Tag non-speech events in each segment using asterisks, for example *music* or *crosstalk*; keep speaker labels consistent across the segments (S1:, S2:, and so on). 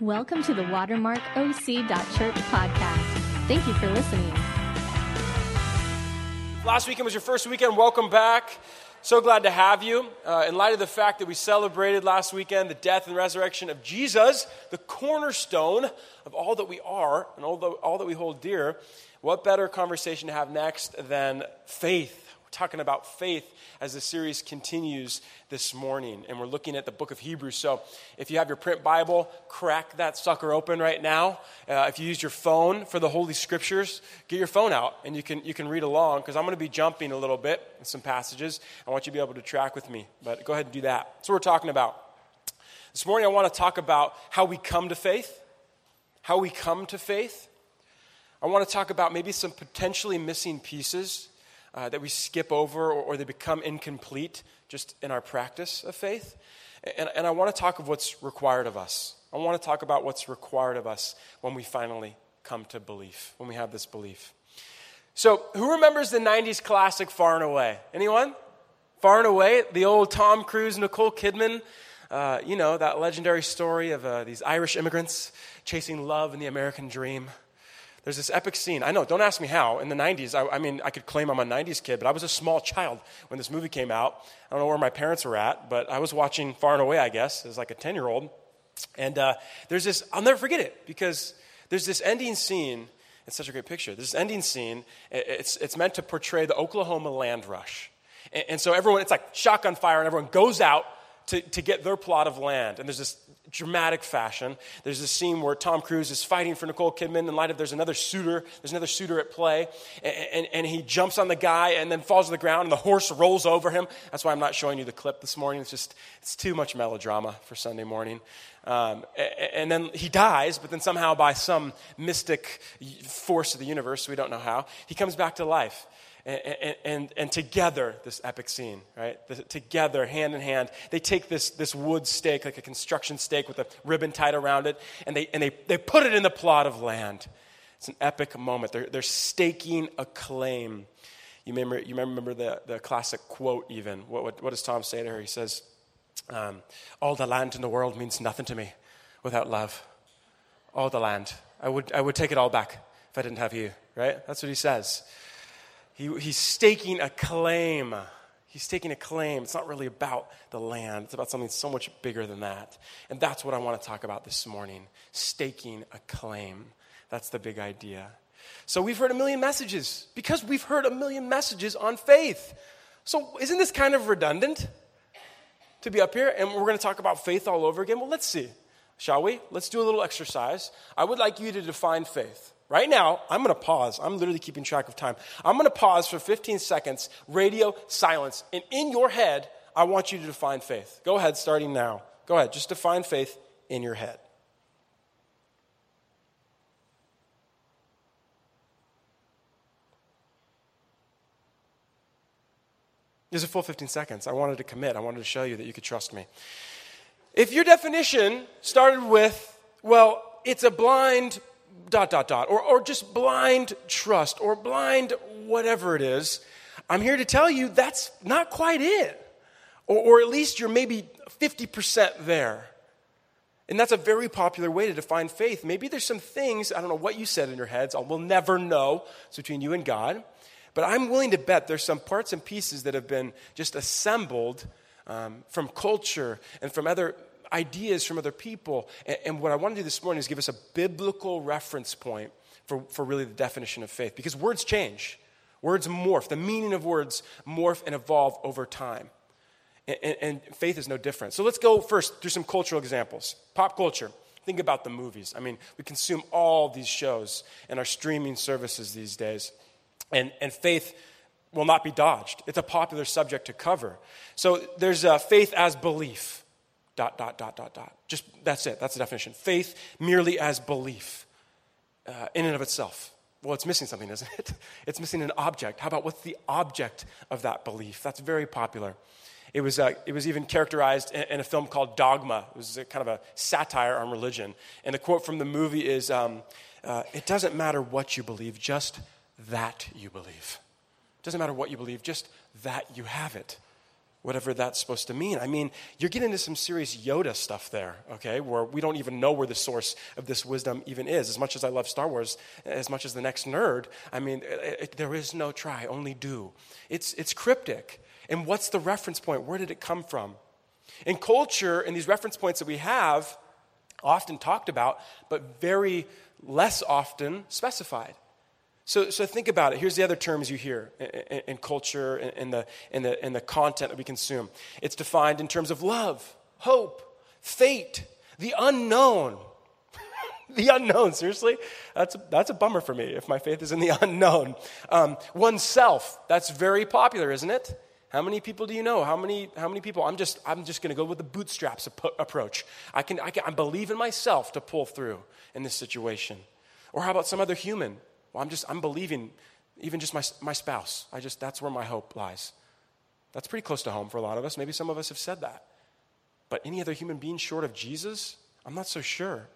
S1: Welcome to the watermarkoc.church podcast. Thank you for listening.
S2: Last weekend was your first weekend. Welcome back. So glad to have you. Uh, in light of the fact that we celebrated last weekend the death and resurrection of Jesus, the cornerstone of all that we are and all, the, all that we hold dear, what better conversation to have next than faith? Talking about faith as the series continues this morning. And we're looking at the book of Hebrews. So if you have your print Bible, crack that sucker open right now. Uh, if you use your phone for the Holy Scriptures, get your phone out and you can, you can read along because I'm going to be jumping a little bit in some passages. I want you to be able to track with me. But go ahead and do that. That's what we're talking about. This morning, I want to talk about how we come to faith. How we come to faith. I want to talk about maybe some potentially missing pieces uh, that we skip over or, or, they become incomplete just in our practice of faith. And, and I want to talk of what's required of us. I want to talk about what's required of us when we finally come to belief, when we have this belief. So, who remembers the 90s classic Far and Away? Anyone? Far and Away, the old Tom Cruise, Nicole Kidman, uh, you know, that legendary story of uh, these Irish immigrants chasing love and the American dream. There's this epic scene. I know, don't ask me how. In the 90s, I, I, mean, I could claim I'm a 90s kid, but I was a small child when this movie came out. I don't know where my parents were at, but I was watching Far and Away, I guess, as like a 10 year old. And uh, there's this, I'll never forget it because there's this ending scene. It's such a great picture. This ending scene, it's, it's meant to portray the Oklahoma land rush. And, and so everyone, it's like shotgun fire, and everyone goes out to, to get their plot of land. And there's this dramatic fashion. There's a scene where Tom Cruise is fighting for Nicole Kidman in light of there's another suitor, there's another suitor at play, and, and, and, he jumps on the guy and then falls to the ground and the horse rolls over him. That's why I'm not showing you the clip this morning. It's just, it's too much melodrama for Sunday morning. Um, and then he dies, but then somehow by some mystic force of the universe, we don't know how, he comes back to life and, and, and, together, this epic scene, right? The, together, hand in hand, they take this, this wood stake, like a construction stake with a ribbon tied around it, and they, and they, they put it in the plot of land. It's an epic moment. They're, they're staking a claim. You remember, you remember the, the classic quote, even. What, what, what does Tom say to her? He says, um, All the land in the world means nothing to me without love. All the land. I would, I would take it all back if I didn't have you, right? That's what he says. He, he's staking a claim. He's taking a claim. It's not really about the land, it's about something so much bigger than that. And that's what I want to talk about this morning staking a claim. That's the big idea. So we've heard a million messages because we've heard a million messages on faith. So isn't this kind of redundant to be up here and we're going to talk about faith all over again? Well, let's see. Shall we? Let's do a little exercise. I would like you to define faith. Right now, I'm going to pause. I'm literally keeping track of time. I'm going to pause for 15 seconds, radio silence. And in your head, I want you to define faith. Go ahead, starting now. Go ahead, just define faith in your head. There's a full 15 seconds. I wanted to commit. I wanted to show you that you could trust me. If your definition started with, well, it's a blind dot, dot, dot, or, or just blind trust, or blind whatever it is, I'm here to tell you that's not quite it. Or, or at least you're maybe 50% there. And that's a very popular way to define faith. Maybe there's some things, I don't know what you said in your heads, we'll never know. It's between you and God. But I'm willing to bet there's some parts and pieces that have been just assembled um, from culture and from other ideas from other people. And, and, what I want to do this morning is give us a biblical reference point for, for really the definition of faith. Because words change, words morph. The meaning of words morph and evolve over time. And, and, and faith is no different. So let's go first through some cultural examples. Pop culture. Think about the movies. I mean, we consume all these shows and our streaming services these days. And, and faith will not be dodged. It's a popular subject to cover. So there's uh, faith as belief dot, dot, dot, dot, dot. Just that's it. That's the definition. Faith merely as belief uh, in and of itself. Well, it's missing something, isn't it? *laughs* It's missing an object. How about what's the object of that belief? That's very popular. It was, uh, it was even characterized in, in, a film called Dogma. It was kind of a satire on religion. And the quote from the movie is um, uh, It doesn't matter what you believe, just that you believe. It doesn't matter what you believe, just that you have it. Whatever that's supposed to mean. I mean, you're getting into some serious Yoda stuff there, okay, where we don't even know where the source of this wisdom even is. As much as I love Star Wars, as much as the next nerd, I mean, it, it, there is no try, only do. It's, it's cryptic. And what's the reference point? Where did it come from? In culture, and these reference points that we have, often talked about, but very less often specified. So, so think about it. Here's the other terms you hear in, in culture and in the, in, the, in the content that we consume it's defined in terms of love, hope, fate, the unknown. *laughs* the unknown, seriously? That's a, that's a bummer for me if my faith is in the *laughs* unknown. Um, oneself, that's very popular, isn't it? How many people do you know? How many, how many people? I'm just, I'm just going to go with the bootstraps approach. I can, I can I believe in myself to pull through in this situation. Or how about some other human? Well, I'm just, I'm believing, even just my, my spouse. I just, that's where my hope lies. That's pretty close to home for a lot of us. Maybe some of us have said that. But any other human being short of Jesus? I'm not so sure.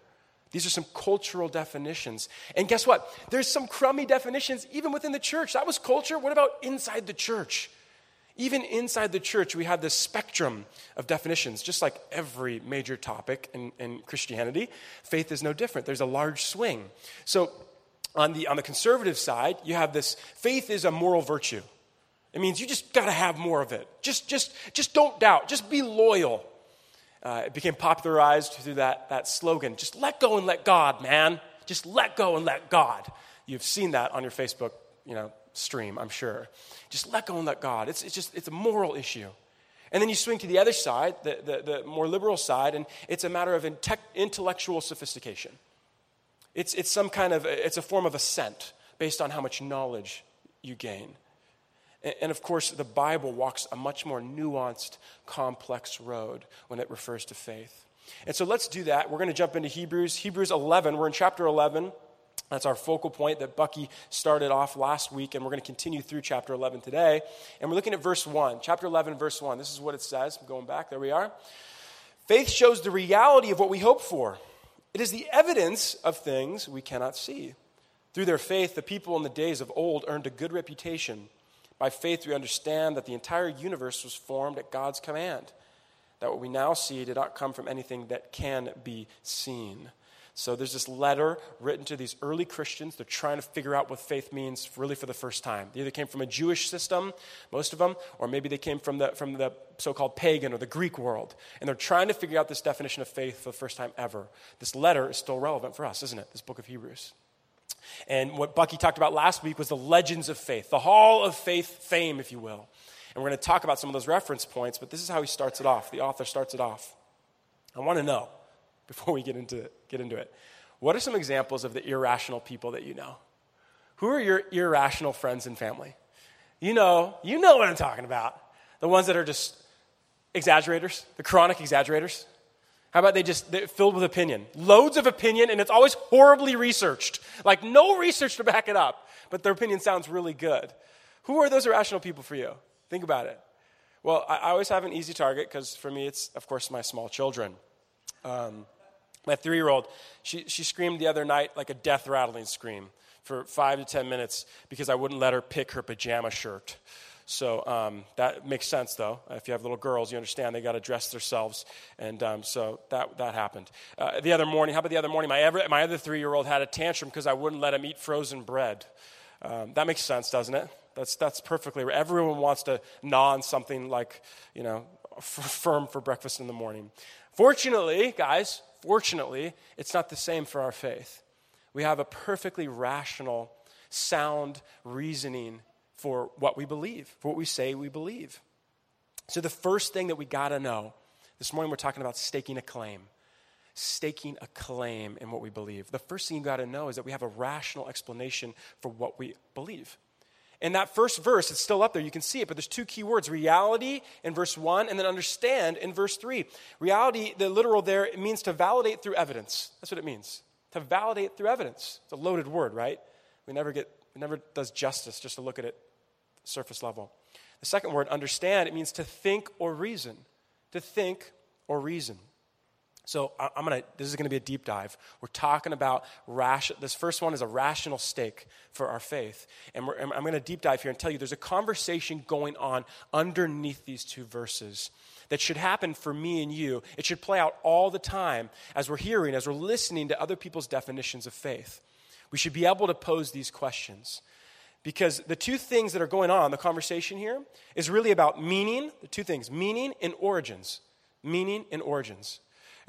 S2: These are some cultural definitions. And guess what? There's some crummy definitions even within the church. That was culture. What about inside the church? even inside the church, we have this spectrum of definitions, just like every major topic in, in Christianity. Faith is no different. There's a large swing. So, on the, on the conservative side, you have this faith is a moral virtue. It means you just got to have more of it. Just, just, just don't doubt. Just be loyal. Uh, it became popularized through that, that slogan just let go and let God, man. Just let go and let God. You've seen that on your Facebook you know, stream, I'm sure. Just let go and let God. It's, it's just, it's a moral issue. And then you swing to the other side, the, the, the more liberal side, and it's a matter of inte- intellectual sophistication. It's, it's some kind of, it's a form of assent based on how much knowledge you gain. And, and of course, the Bible walks a much more nuanced, complex road when it refers to faith. And so let's do that. We're going to jump into Hebrews. Hebrews 11, we're in chapter 11. That's our focal point that Bucky started off last week, and we're going to continue through chapter 11 today. And we're looking at verse 1. Chapter 11, verse 1. This is what it says. I'm going back. There we are. Faith shows the reality of what we hope for, it is the evidence of things we cannot see. Through their faith, the people in the days of old earned a good reputation. By faith, we understand that the entire universe was formed at God's command, that what we now see did not come from anything that can be seen. So there's this letter written to these early Christians. They're trying to figure out what faith means really for the first time. They either came from a Jewish system, most of them, or maybe they came from the, from the so called pagan or the Greek world. And they're trying to figure out this definition of faith for the first time ever. This letter is still relevant for us, isn't it? This book of Hebrews. And what Bucky talked about last week was the legends of faith, the hall of faith fame, if you will. And we're going to talk about some of those reference points, but this is how he starts it off. The author starts it off. I want to know before we get into, get into it. What are some examples of the irrational people that you know? Who are your irrational friends and family? You know, you know what I'm talking about. The ones that are just exaggerators, the chronic exaggerators. How about they just they're filled with opinion? Loads of opinion, and it's always horribly researched. Like no research to back it up, but their opinion sounds really good. Who are those irrational people for you? Think about it. Well, I, always have an easy target because for me, it's, of course, my small children. Um, my three year old, she, she screamed the other night like a death rattling scream for five to 10 minutes because I wouldn't let her pick her pajama shirt. So um, that makes sense, though. If you have little girls, you understand they got to dress themselves. And um, so that, that happened. Uh, the other morning, how about the other morning? My, ever, my other three year old had a tantrum because I wouldn't let him eat frozen bread. Um, that makes sense, doesn't it? That's, that's perfectly right. Everyone wants to gnaw on something like, you know, f- firm for breakfast in the morning. Fortunately, guys, Fortunately, it's not the same for our faith. We have a perfectly rational, sound reasoning for what we believe, for what we say we believe. So, the first thing that we got to know this morning, we're talking about staking a claim. Staking a claim in what we believe. The first thing you got to know is that we have a rational explanation for what we believe. In that first verse, it's still up there. You can see it, but there's two key words reality in verse 1 and then understand in verse 3. Reality, the literal there, it means to validate through evidence. That's what it means. To validate through evidence. It's a loaded word, right? We never get, it never does justice just to look at it surface level. The second word, understand, it means to think or reason. To think or reason. So I'm gonna. This is gonna be a deep dive. We're talking about ration. This first one is a rational stake for our faith, and I'm gonna deep dive here and tell you there's a conversation going on underneath these two verses that should happen for me and you. It should play out all the time as we're hearing, as we're listening to other people's definitions of faith. We should be able to pose these questions. Because the two things that are going on, the conversation here, is really about meaning, the two things, meaning and origins. Meaning and origins.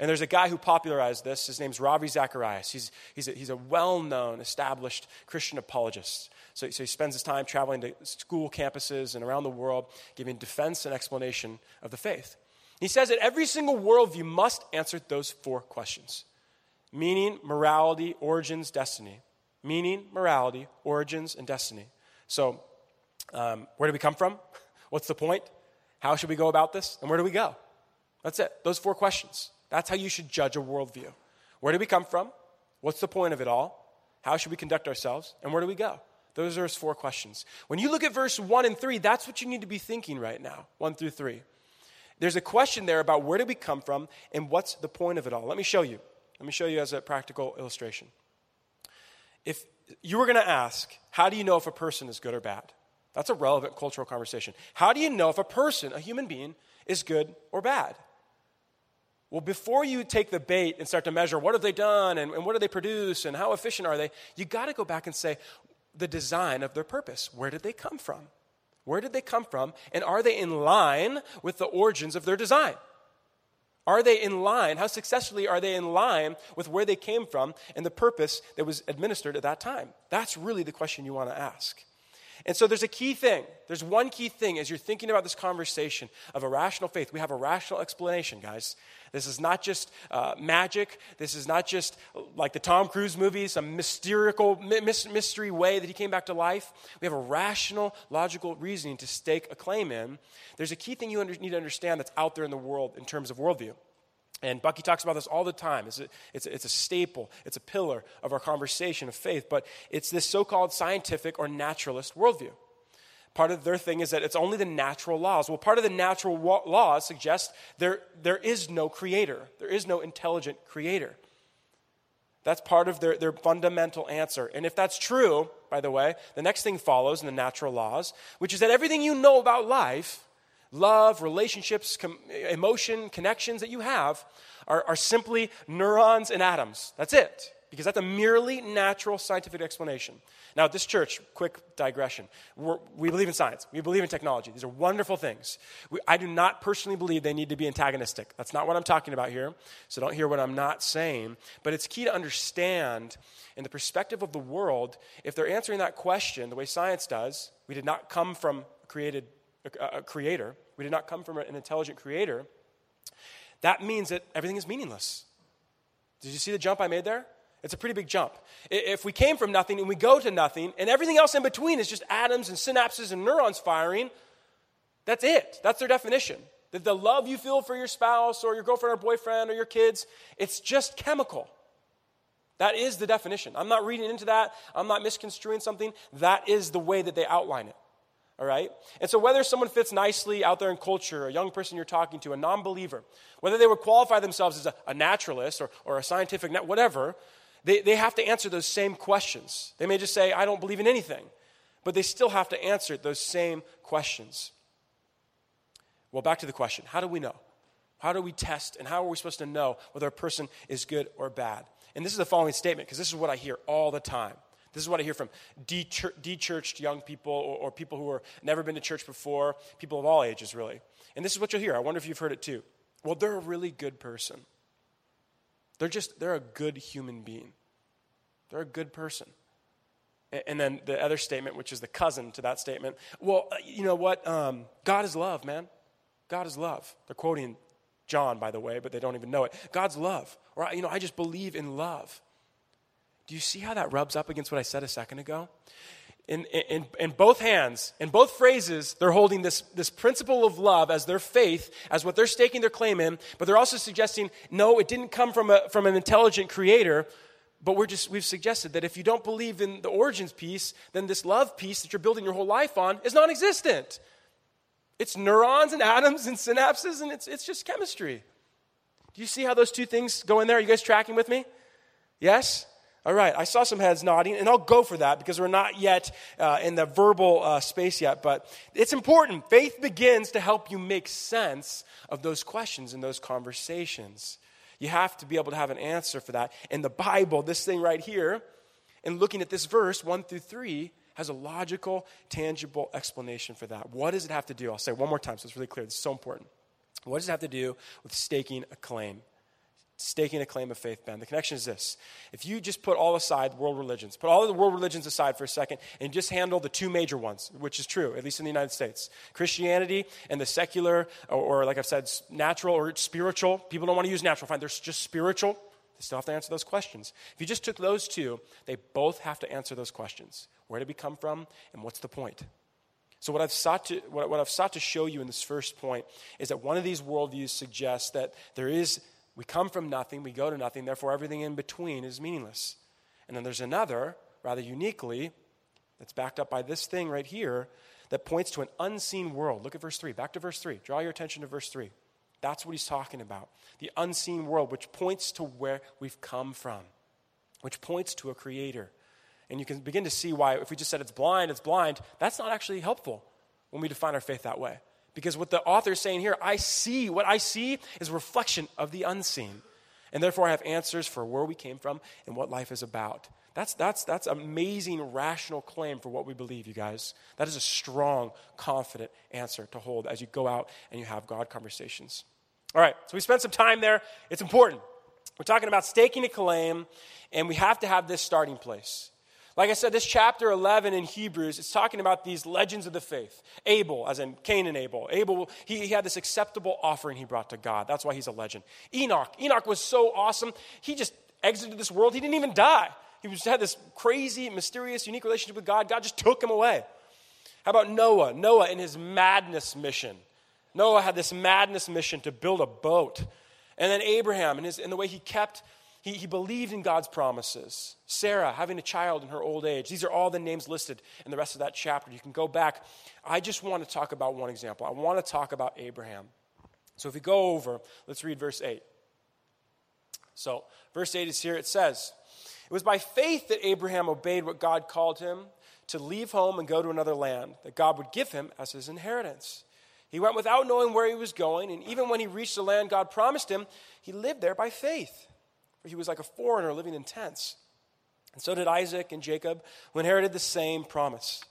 S2: And there's a guy who popularized this. His name's Ravi Zacharias. He's, he's a, he's a well known, established Christian apologist. So, so he spends his time traveling to school campuses and around the world, giving defense and explanation of the faith. He says that every single worldview must answer those four questions meaning, morality, origins, destiny. Meaning, morality, origins, and destiny. So, um, where do we come from? *laughs* What's the point? How should we go about this? And where do we go? That's it. Those four questions. That's how you should judge a worldview. Where do we come from? What's the point of it all? How should we conduct ourselves? And where do we go? Those are his four questions. When you look at verse 1 and 3, that's what you need to be thinking right now 1 through 3. There's a question there about where do we come from and what's the point of it all. Let me show you. Let me show you as a practical illustration. If you were going to ask, how do you know if a person is good or bad? That's a relevant cultural conversation. How do you know if a person, a human being, is good or bad? Well, before you take the bait and start to measure what have they done and, and what do they produce and how efficient are they, you got to go back and say the design of their purpose. Where did they come from? Where did they come from? And are they in line with the origins of their design? Are they in line? How successfully are they in line with where they came from and the purpose that was administered at that time? That's really the question you want to ask. And so there's a key thing. There's one key thing as you're thinking about this conversation of a rational faith. We have a rational explanation, guys. This is not just uh, magic. This is not just like the Tom Cruise movie, some mystical, mystery way that he came back to life. We have a rational, logical reasoning to stake a claim in. There's a key thing you need to understand that's out there in the world in terms of worldview. And Bucky talks about this all the time. It's a, it's, a, it's a, staple, it's a pillar of our conversation of faith, but it's this so called scientific or naturalist worldview. Part of their thing is that it's only the natural laws. Well, part of the natural laws suggests there, there is no creator, there is no intelligent creator. That's part of their, their fundamental answer. And if that's true, by the way, the next thing follows in the natural laws, which is that everything you know about life love, relationships, com- emotion, connections that you have are, are simply neurons and atoms. That's it, because that's a merely natural scientific explanation. Now, this church, quick digression. We're, we believe in science. We believe in technology. These are wonderful things. We, I do not personally believe they need to be antagonistic. That's not what I'm talking about here. So don't hear what I'm not saying. But it's key to understand, in the perspective of the world, if they're answering that question the way science does, we did not come from created a, a creator, we did not come from an intelligent creator, that means that everything is meaningless. Did you see the jump I made there? It's a pretty big jump. If we came from nothing and we go to nothing, and everything else in between is just atoms and synapses and neurons firing, that's it. That's their definition. That the love you feel for your spouse or your girlfriend or boyfriend or your kids, it's just chemical. That is the definition. I'm not reading into that. I'm not misconstruing something. That is the way that they outline it all right? And so, whether someone fits nicely out there in culture, a young person you're talking to, a non believer, whether they would qualify themselves as a, a naturalist or, or a scientific, whatever, they, they have to answer those same questions. They may just say, I don't believe in anything, but they still have to answer those same questions. Well, back to the question how do we know? How do we test and how are we supposed to know whether a person is good or bad? And this is the following statement because this is what I hear all the time. This is what I hear from de churched young people or, or people who have never been to church before, people of all ages, really. And this is what you'll hear. I wonder if you've heard it too. Well, they're a really good person. They're just, they're a good human being. They're a good person. And then the other statement, which is the cousin to that statement, well, uh, you know what? Um, God is love, man. God is love. They're quoting John, by the way, but they don't even know it. God's love. Or, you know, I just believe in love. Do you see how that rubs up against what I said a second ago? In, in, in both hands, in both phrases, they're holding this, this principle of love as their faith, as what they're staking their claim in, but they're also suggesting, no, it didn't come from, a, from an intelligent creator, but we're just, we've suggested that if you don't believe in the origins piece, then this love piece that you're building your whole life on is non existent. It's neurons and atoms and synapses, and it's, it's just chemistry. Do you see how those two things go in there? Are you guys tracking with me? Yes? All right, I saw some heads nodding, and I'll go for that because we're not yet uh, in the verbal uh, space yet. But it's important. Faith begins to help you make sense of those questions and those conversations. You have to be able to have an answer for that. In the Bible, this thing right here, and looking at this verse, 1 through 3, has a logical, tangible explanation for that. What does it have to do? I'll say one more time so it's really clear. Is so important. What does it have to do with staking a claim? Staking a claim of faith, Ben. The connection is this. If you just put all aside world religions, put all of the world religions aside for a second, and just handle the two major ones, which is true, at least in the United States Christianity and the secular, or, or like I've said, natural or spiritual. People don't want to use natural, fine. There's just spiritual. They still have to answer those questions. If you just took those two, they both have to answer those questions. Where did we come from, and what's the point? So, what I've, sought to, what, what I've sought to show you in this first point is that one of these worldviews suggests that there is, we come from nothing, we go to nothing, therefore everything in between is meaningless. And then there's another, rather uniquely, that's backed up by this thing right here, that points to an unseen world. Look at verse 3. Back to verse 3. Draw your attention to verse 3. That's what he's talking about. The unseen world, which points to where we've come from, which points to a creator. And you can begin to see why, if we just said it's blind, it's blind, that's not actually helpful when we define our faith that way. Because what the author is saying here, I see, what I see is a reflection of the unseen. And therefore, I have answers for where we came from and what life is about. That's, that's, that's amazing, rational claim for what we believe, you guys. That is a strong, confident answer to hold as you go out and you have God conversations. All right, so we spent some time there. It's important. We're talking about staking a claim, and we have to have this starting place. Like I said, this chapter 11 in Hebrews, it's talking about these legends of the faith. Abel, as in Cain and Abel. Abel, he, he, had this acceptable offering he brought to God. That's why he's a legend. Enoch, Enoch was so awesome. He just exited this world. He didn't even die. He had this crazy, mysterious, unique relationship with God. God just took him away. How about Noah? Noah in his madness mission. Noah had this madness mission to build a boat. And then Abraham, in, his, in the way he kept he, he believed in God's promises. Sarah, having a child in her old age. These are all the names listed in the rest of that chapter. You can go back. I just want to talk about one example. I want to talk about Abraham. So if we go over, let's read verse 8. So, verse 8 is here. It says, It was by faith that Abraham obeyed what God called him to leave home and go to another land that God would give him as his inheritance. He went without knowing where he was going, and even when he reached the land God promised him, he lived there by faith for he was like a foreigner living in tents. And so did Isaac and Jacob, who inherited the same promise.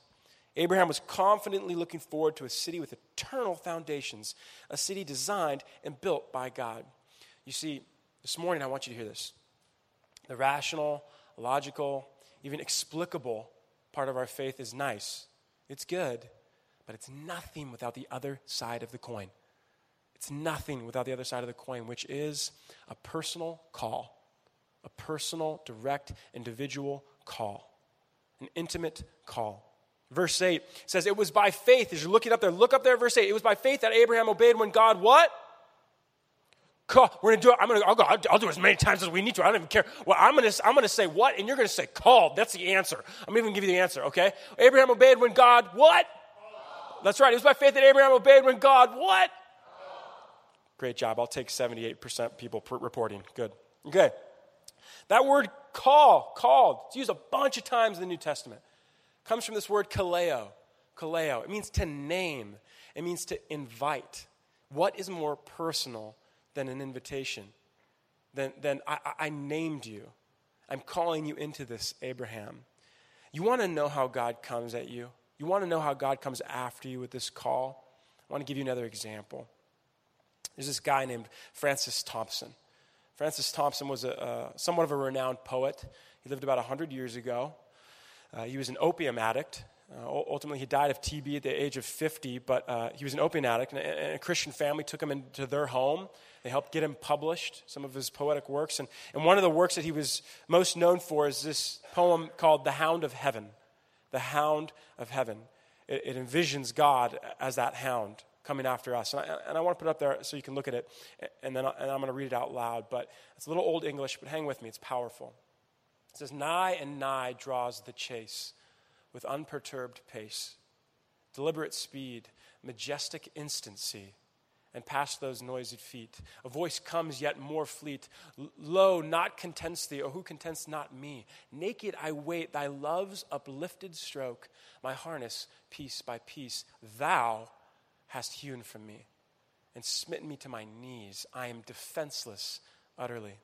S2: Abraham was confidently looking forward to a city with eternal foundations, a city designed and built by God. You see, this morning I want you to hear this. The rational, logical, even explicable part of our faith is nice, it's good, but it's nothing without the other side of the coin. It's nothing without the other side of the coin, which is a personal call a personal, direct, individual call, an intimate call. Verse 8 says, It was by faith, as you're looking up there, look up there, verse 8. It was by faith that Abraham obeyed when God what? Call. We're gonna do it. I'm gonna. I'll go. I'll, I'll, do it as many times as we need to. I don't even care. Well, I'm gonna. I'm gonna say what, and you're gonna say called. That's the answer. I'm even gonna give you the answer. Okay. Abraham obeyed when God what? Called. That's right. It was by faith that Abraham obeyed when God what? Called. Great job. I'll take 78% people reporting. Good. Okay. That word call, called, it's used a bunch of times in the New Testament. Comes from this word kaleo. Kaleo. It means to name. It means to invite. What is more personal than an invitation? Than, than I, I named you. I'm calling you into this, Abraham. You want to know how God comes at you? You want to know how God comes after you with this call? I want to give you another example. There's this guy named Francis Thompson. Francis Thompson was a, uh, somewhat of a renowned poet. He lived about 100 years ago. Uh, he was an opium addict. Uh, ultimately, he died of TB at the age of 50, but uh, he was an opium addict, and a, and a, Christian family took him into their home. They helped get him published, some of his poetic works. And, and one of the works that he was most known for is this poem called The Hound of Heaven. The Hound of Heaven. It, it envisions God as that hound coming after us. And I, and I, want to put it up there so you can look at it, and then I, and I'm going to read it out loud. But it's a little old English, but hang with me, it's powerful. It says, Nigh and nigh draws the chase with unperturbed pace, deliberate speed, majestic instancy, and past those noisy feet. A voice comes yet more fleet. Lo, not contents thee, or who contents not me? Naked I wait thy love's uplifted stroke, my harness piece by piece. Thou hast hewn from me and smitten me to my knees. I am defenseless utterly.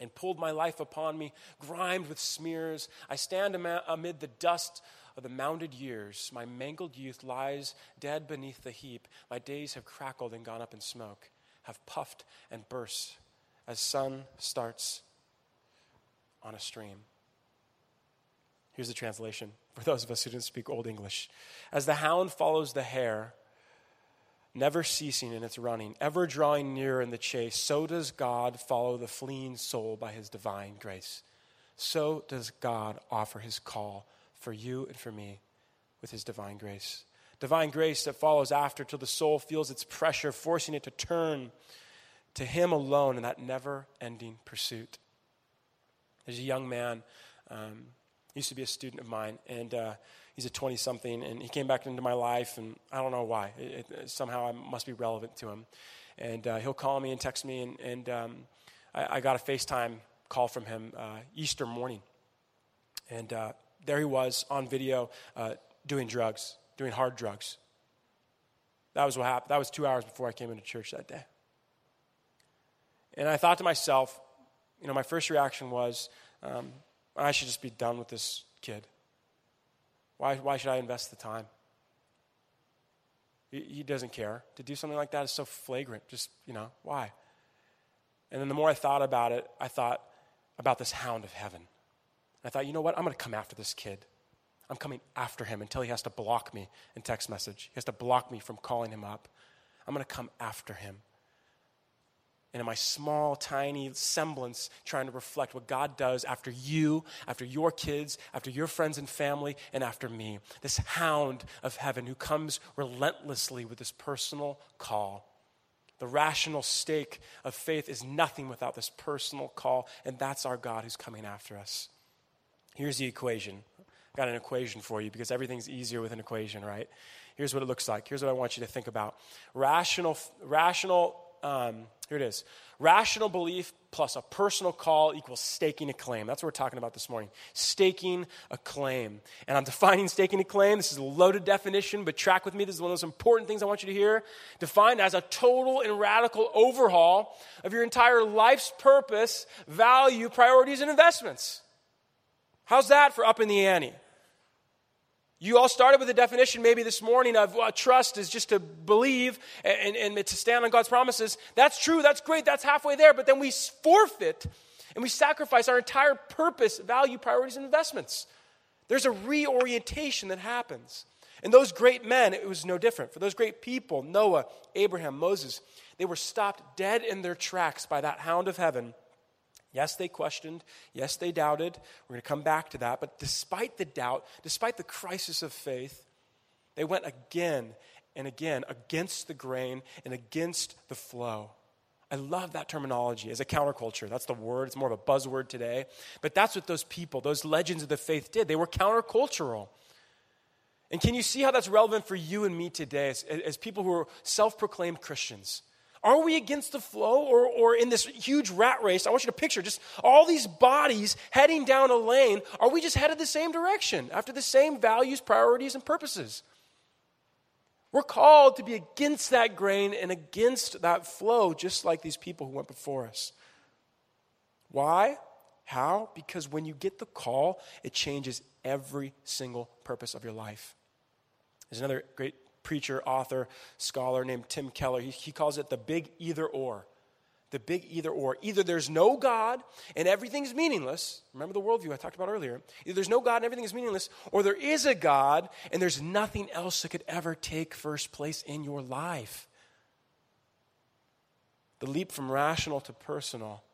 S2: And pulled my life upon me, grimed with smears. I stand amid the dust of the mounded years. My mangled youth lies dead beneath the heap. My days have crackled and gone up in smoke, have puffed and burst as sun starts on a stream. Here's the translation for those of us who didn't speak Old English. As the hound follows the hare, never ceasing in its running, ever drawing nearer in the chase, so does God follow the fleeing soul by his divine grace. So does God offer his call for you and for me with his divine grace. Divine grace that follows after till the soul feels its pressure, forcing it to turn to him alone in that never ending pursuit. There's a young man, um, used to be a student of mine, and uh, he's a 20 something, and he came back into my life, and I don't know why. It, it, somehow I must be relevant to him. And uh, he'll call me and text me, and, and um, I, I, got a FaceTime call from him uh, Easter morning. And uh, there he was on video uh, doing drugs, doing hard drugs. That was what happened. That was two hours before I came into church that day. And I thought to myself, you know, my first reaction was, um, I should just be done with this kid. Why, why should I invest the time? He, he doesn't care. To do something like that is so flagrant. Just, you know, why? And then the more I thought about it, I thought about this hound of heaven. I thought, you know what? I'm going to come after this kid. I'm coming after him until he has to block me in text message. He has to block me from calling him up. I'm going to come after him. And in my small, tiny semblance, trying to reflect what God does after you, after your kids, after your friends and family, and after me. This hound of heaven who comes relentlessly with this personal call. The rational stake of faith is nothing without this personal call, and that's our God who's coming after us. Here's the equation. I've got an equation for you because everything's easier with an equation, right? Here's what it looks like. Here's what I want you to think about. Rational, rational, um, here it is. Rational belief plus a personal call equals staking a claim. That's what we're talking about this morning. Staking a claim. And I'm defining staking a claim. This is a loaded definition, but track with me. This is one of those important things I want you to hear. Defined as a total and radical overhaul of your entire life's purpose, value, priorities, and investments. How's that for up in the ante? You all started with a definition maybe this morning of well, trust is just to believe and, and, and to stand on God's promises. That's true, that's great, that's halfway there, but then we forfeit and we sacrifice our entire purpose, value, priorities, and investments. There's a reorientation that happens. And those great men, it was no different. For those great people, Noah, Abraham, Moses, they were stopped dead in their tracks by that hound of heaven Yes, they questioned. Yes, they doubted. We're going to come back to that. But despite the doubt, despite the crisis of faith, they went again and again against the grain and against the flow. I love that terminology as a counterculture. That's the word. It's more of a buzzword today. But that's what those people, those legends of the faith did. They were countercultural. And can you see how that's relevant for you and me today as, as people who are self proclaimed Christians? Are we against the flow or, or in this huge rat race? I want you to picture just all these bodies heading down a lane. Are we just headed the same direction after the same values, priorities, and purposes? We're called to be against that grain and against that flow, just like these people who went before us. Why? How? Because when you get the call, it changes every single purpose of your life. There's another great preacher, author, scholar named Tim Keller. He, he calls it the big either or. The big either or. Either there's no God and everything's meaningless. Remember the worldview I talked about earlier. Either there's no God and everything is meaningless, or there is a God and there's nothing else that could ever take first place in your life. The leap from rational to personal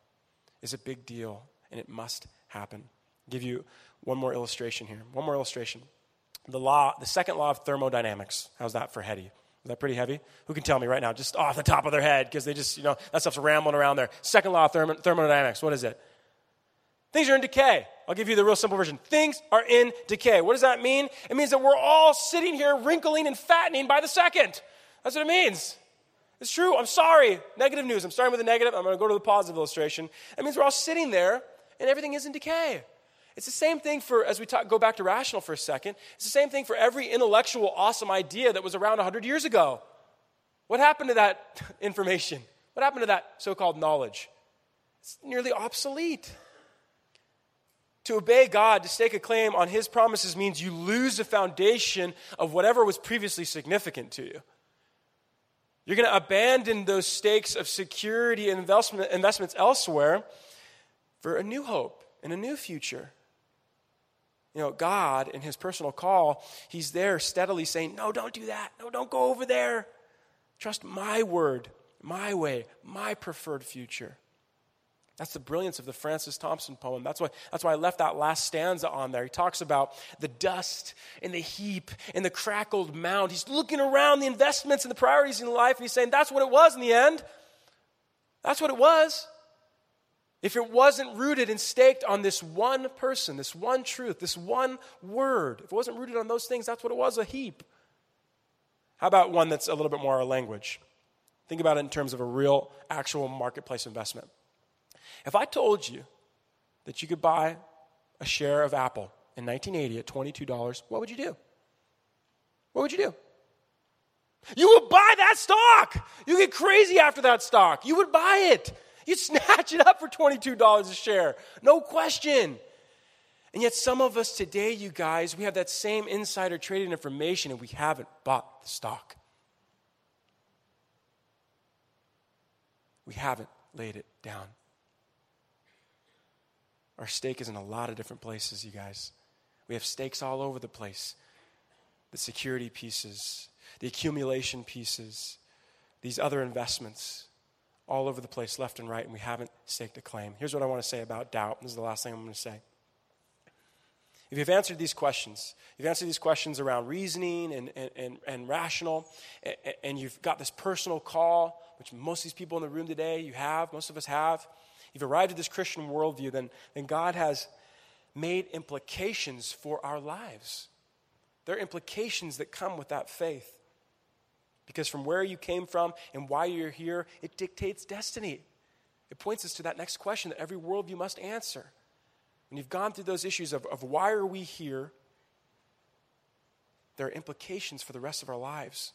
S2: is a big deal, and it must happen. I'll give you one more illustration here. One more illustration the law, the second law of thermodynamics. How's that for heady? Is that pretty heavy? Who can tell me right now, just off the top of their head, because they just, you know, that stuff's rambling around there. Second law of thermodynamics, what is it? Things are in decay. I'll give you the real simple version. Things are in decay. What does that mean? It means that we're all sitting here wrinkling and fattening by the second. That's what it means. It's true. I'm sorry. Negative news. I'm starting with the negative. I'm going to go to the positive illustration. It means we're all sitting there and everything is in decay. It's the same thing for, as we talk, go back to rational for a second, it's the same thing for every intellectual, awesome idea that was around 100 years ago. What happened to that *laughs* information? What happened to that so called knowledge? It's nearly obsolete. To obey God, to stake a claim on His promises, means you lose the foundation of whatever was previously significant to you. You're going to abandon those stakes of security and investment, investments elsewhere for a new hope and a new future. You know, God, in His personal call, He's there steadily saying, No, don't do that. No, don't go over there. Trust my word, my way, my preferred future. That's the brilliance of the Francis Thompson poem. That's why, that's why I left that last stanza on there. He talks about the dust and the heap and the crackled mound. He's looking around the investments and the priorities in life, and he's saying, That's what it was in the end. That's what it was. If it wasn't rooted and staked on this one person, this one truth, this one word, if it wasn't rooted on those things, that's what it was a heap. How about one that's a little bit more our language? Think about it in terms of a real, actual marketplace investment. If I told you that you could buy a share of Apple in 1980 at $22, what would you do? What would you do? You would buy that stock. You get crazy after that stock. You would buy it. You'd snatch it up for $22 a share. No question. And yet, some of us today, you guys, we have that same insider trading information and we haven't bought the stock. We haven't laid it down. Our stake is in a lot of different places, you guys. We have stakes all over the place the security pieces, the accumulation pieces, these other investments, all over the place, left and right, and we haven't staked a claim. Here's what I want to say about doubt. This is the last thing I'm going to say. If you've answered these questions, you've answered these questions around reasoning and, and, and, and rational, and, and you've got this personal call, which most of these people in the room today, you have, most of us have, you've arrived at this Christian worldview, then, then God has made implications for our lives. There are implications that come with that faith. Because from where you came from and why you're here, it dictates destiny. It points us to that next question that every worldview must answer. When you've gone through those issues of, of why are we here, there are implications for the rest of our lives.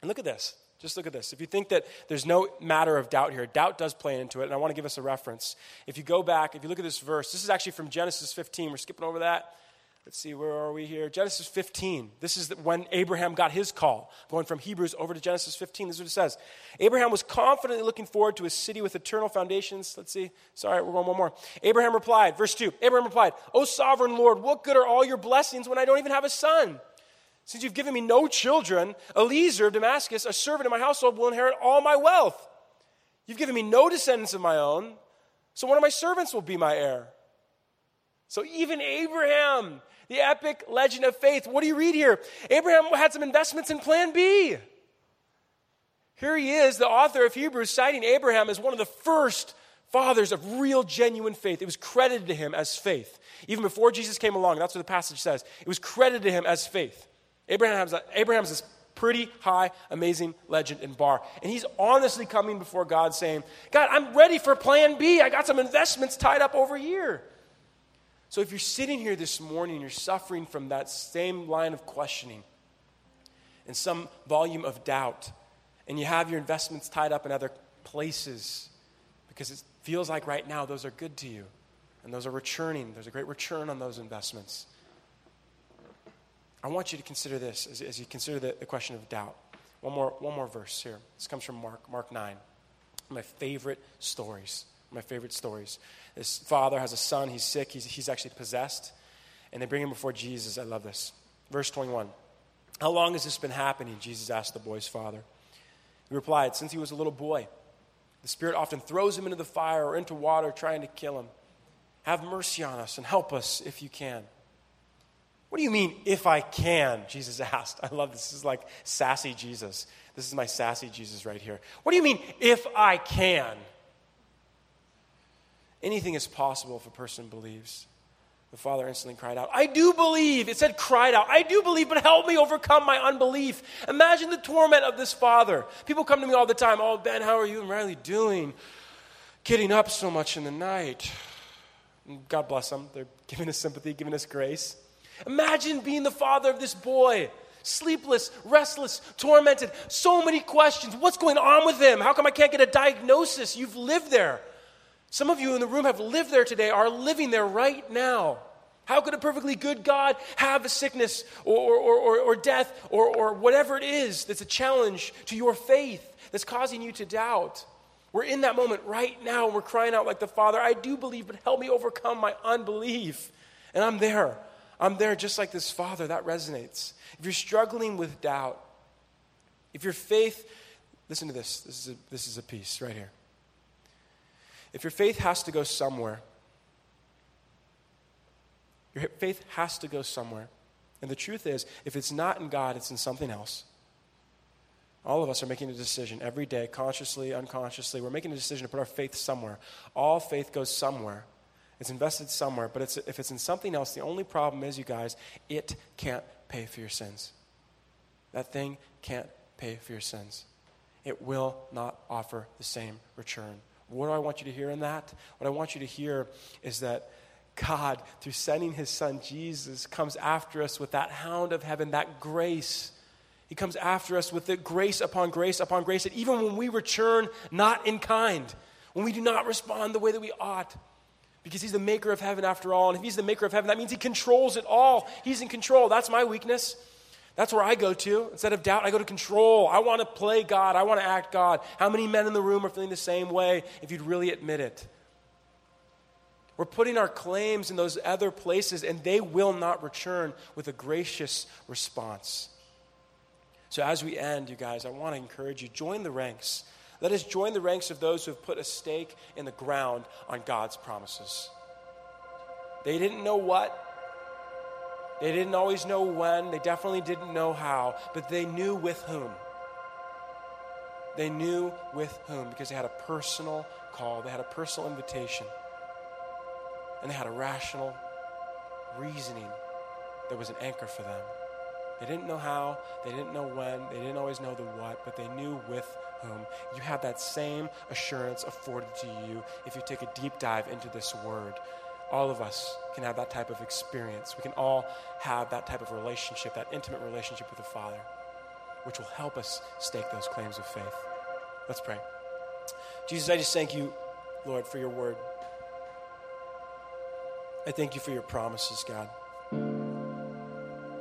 S2: And look at this. Just look at this. If you think that there's no matter of doubt here, doubt does play into it, and I want to give us a reference. If you go back, if you look at this verse, this is actually from Genesis 15. We're skipping over that. Let's see, where are we here? Genesis 15. This is when Abraham got his call. Going from Hebrews over to Genesis 15, this is what it says. Abraham was confidently looking forward to a city with eternal foundations. Let's see. Sorry, we're going one more. Abraham replied, verse 2 Abraham replied, O sovereign Lord, what good are all your blessings when I don't even have a son? Since you've given me no children, Eliezer of Damascus, a servant in my household, will inherit all my wealth. You've given me no descendants of my own, so one of my servants will be my heir. So even Abraham, the epic legend of faith. What do you read here? Abraham had some investments in Plan B. Here he is, the author of Hebrews, citing Abraham as one of the first fathers of real, genuine faith. It was credited to him as faith. Even before Jesus came along, that's what the passage says. It was credited to him as faith. Abraham's, Abraham's this pretty high, amazing legend in bar. And he's honestly coming before God saying, God, I'm ready for plan B. I got some investments tied up over here. So if you're sitting here this morning, you're suffering from that same line of questioning and some volume of doubt, and you have your investments tied up in other places because it feels like right now those are good to you and those are returning. There's a great return on those investments. I want you to consider this as, as you consider the, the question of doubt. One more, one more verse here. This comes from Mark, Mark 9. My favorite stories my favorite stories. This father has a son, he's sick, he's, he's actually possessed, and they bring him before Jesus. I love this. Verse 21 How long has this been happening? Jesus asked the boy's father. He replied, Since he was a little boy. The Spirit often throws him into the fire or into water trying to kill him. Have mercy on us and help us if you can. What do you mean, if I can? *laughs* Jesus asked. I love this. This is like sassy Jesus. This is my sassy Jesus right here. What do you mean, if I can? Anything is possible if a person believes. The father instantly cried out, I do believe. It said cried out, I do believe, but help me overcome my unbelief. Imagine the torment of this father. People come to me all the time, Oh, Ben, how are you and Riley doing? Getting up so much in the night. God bless them. They're giving us sympathy, giving us grace. Imagine being the father of this boy. Sleepless, restless, tormented, so many questions. What's going on with him? How come I can't get a diagnosis? You've lived there. Some of you in the room have lived there today, are living there right now. How could a perfectly good God have a sickness or, or, or, or death or, or whatever it is that's a challenge to your faith that's causing you to doubt? We're in that moment right now and we're crying out like the Father, I do believe, but help me overcome my unbelief. And I'm there. I'm there just like this Father. That resonates. If you're struggling with doubt, if your faith, listen to this. This is a, this is a piece right here. If your faith has to go somewhere, your faith has to go somewhere. And the truth is, if it's not in God, it's in something else. All of us are making a decision every day, consciously, unconsciously. We're making a decision to put our faith somewhere. All faith goes somewhere. It's invested somewhere, but it's, if it's in something else, the only problem is, you guys, it can't pay for your sins. That thing can't pay for your sins. It will not offer the same return. What do I want you to hear in that? What I want you to hear is that God, through sending his son Jesus, comes after us with that hound of heaven, that grace. He comes after us with the grace upon grace upon grace. that even when we return not in kind, when we do not respond the way that we ought, because he's the maker of heaven after all. And if he's the maker of heaven, that means he controls it all. He's in control. That's my weakness. That's where I go to. Instead of doubt, I go to control. I want to play God. I want to act God. How many men in the room are feeling the same way if you'd really admit it? We're putting our claims in those other places, and they will not return with a gracious response. So, as we end, you guys, I want to encourage you join the ranks. Let us join the ranks of those who have put a stake in the ground on God's promises. They didn't know what, they didn't always know when, they definitely didn't know how, but they knew with whom. They knew with whom because they had a personal call, they had a personal invitation, and they had a rational reasoning that was an anchor for them. They didn't know how, they didn't know when, they didn't always know the what, but they knew with whom. You have that same assurance afforded to you if you take a deep dive into this word all of us can have that type of experience. We can all have that type of relationship, that intimate relationship with the Father, which will help us stake those claims of faith. Let's pray. Jesus, I just thank you, Lord, for your word. I thank you for your promises, God.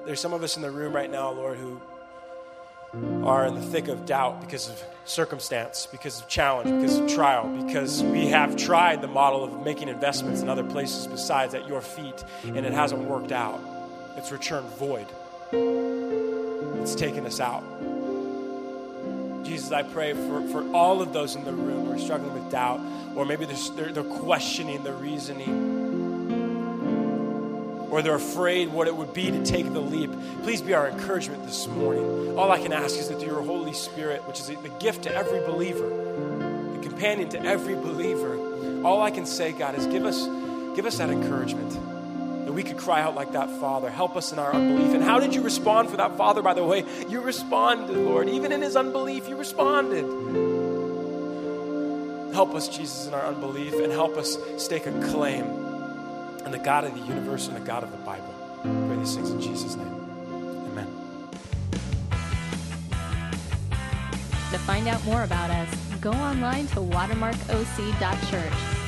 S2: There's some of us in the room right now, Lord, who are in the thick of doubt because of circumstance, because of challenge, because of trial, because we have tried the model of making investments in other places besides at your feet and it hasn't worked out. It's returned void, it's taken us out. Jesus, I pray for, for all of those in the room who are struggling with doubt, or maybe they're, they're questioning the reasoning or they're afraid what it would be to take the leap, please be our encouragement this morning. All I can ask is that through your Holy Spirit, which is the gift to every believer, the companion to every believer, all I can say, God, is give us, give us that encouragement that we could cry out like that Father. Help us in our unbelief. And how did you respond for that Father, by the way? You responded, Lord. Even in his unbelief, you responded. Help us, Jesus, in our unbelief, and help us stake a claim and the God of the universe and the God of the Bible. I pray these things in Jesus' name. Amen.
S1: To find out more about us, go online to watermarkoc.church.